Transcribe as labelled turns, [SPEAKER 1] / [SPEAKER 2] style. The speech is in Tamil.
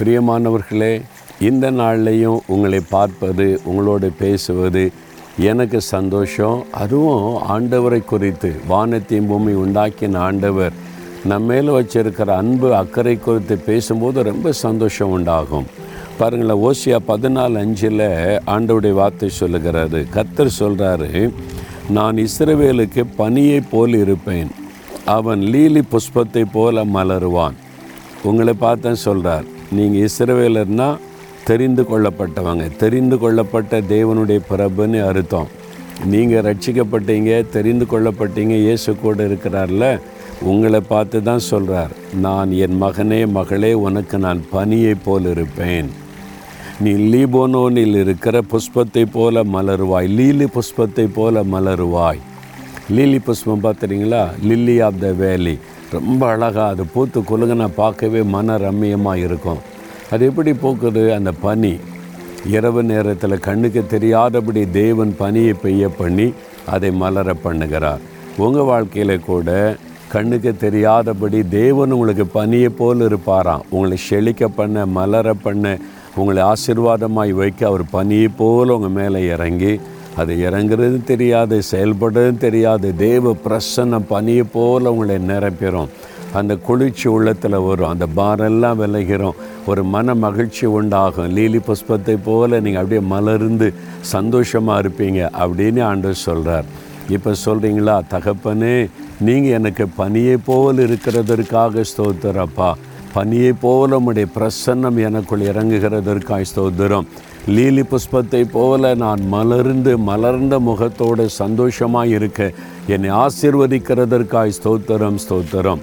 [SPEAKER 1] பிரியமானவர்களே இந்த நாள்லையும் உங்களை பார்ப்பது உங்களோடு பேசுவது எனக்கு சந்தோஷம். அதுவும் ஆண்டவரை குறித்து வானத்தையும் பூமி உண்டாக்கின ஆண்டவர் நம்ம மேலே வச்சிருக்கிற அன்பு அக்கறை குறித்து பேசும்போது ரொம்ப சந்தோஷம் உண்டாகும். பாருங்களேன் ஓசியா பதினாலு அஞ்சில் ஆண்டவருடைய வார்த்தை சொல்லுகிறாரு. கத்தர் சொல்கிறாரு நான் இஸ்ரவேலுக்கு பனியை போல் இருப்பேன். அவன் லீலி புஷ்பத்தை போல மலருவான். உங்களை பார்த்தேன் சொல்கிறார் நீங்கள் இஸ்ரவேலர்னால் தெரிந்து கொள்ளப்பட்டவங்க. தெரிந்து கொள்ளப்பட்ட தேவனுடைய பிரபுன்னு அர்த்தம். நீங்கள் ரட்சிக்கப்பட்டீங்க தெரிந்து கொள்ளப்பட்டீங்க இயேசு கூட இருக்கிறார்ல உங்களை பார்த்து தான் சொல்கிறார் நான் என் மகனே மகளே உனக்கு நான் பனியை போல் இருப்பேன். நீ லீபோனோனில் இருக்கிற புஷ்பத்தை போல மலருவாய். லீலி புஷ்பத்தை போல மலருவாய். Lily Pushpam பார்த்துறீங்களா? Lily of the வேலி ரொம்ப அழகாக அது பூத்து குலுங்கினா பார்க்கவே மன ரம்மியமாக இருக்கும். அது எப்படி போக்குது? அந்த பனி. இரவு நேரத்தில் கண்ணுக்கு தெரியாதபடி தேவன் பனியை பெய்ய பண்ணி அதை மலர பண்ணுகிறார். உங்கள் வாழ்க்கையில் கூட கண்ணுக்கு தெரியாதபடி தேவன் உங்களுக்கு பனியை போல் இருப்பாராம். உங்களை செழிக்க பண்ண மலர பண்ண உங்களை ஆசீர்வாதமாய் வைக்க அவர் பனியை போல் உங்கள் மேலே இறங்கி அது இறங்குறது தெரியாது செயல்படுறதும் தெரியாது. தேவ பிரசன்ன பனியை போல் உங்களை நிரப்பிடும் அந்த குளிர்ச்சி உள்ளத்தில் வரும். அந்த பாரெல்லாம் விளைகிறோம் ஒரு மன மகிழ்ச்சி உண்டாகும். லீலி புஷ்பத்தை போல் நீங்கள் அப்படியே மலர்ந்து சந்தோஷமாக இருப்பீங்க அப்படின்னு ஆண்டவர் சொல்கிறார் இப்போ சொல்கிறீங்களா தகப்பனே நீங்கள் எனக்கு பனியை போல் இருக்கிறதற்காக ஸ்தோத்திரப்பா பனியை போல உடைய பிரசன்னம் எனக்குள் இறங்குகிறதற்காக ஸ்தோத்திரம். லீலி புஷ்பத்தை போல நான் மலர்ந்து மலர்ந்த முகத்தோடு சந்தோஷமாக இருக்க என்னை ஆசிர்வதிக்கிறதற்காய் ஸ்தோத்திரம் ஸ்தோத்திரம்.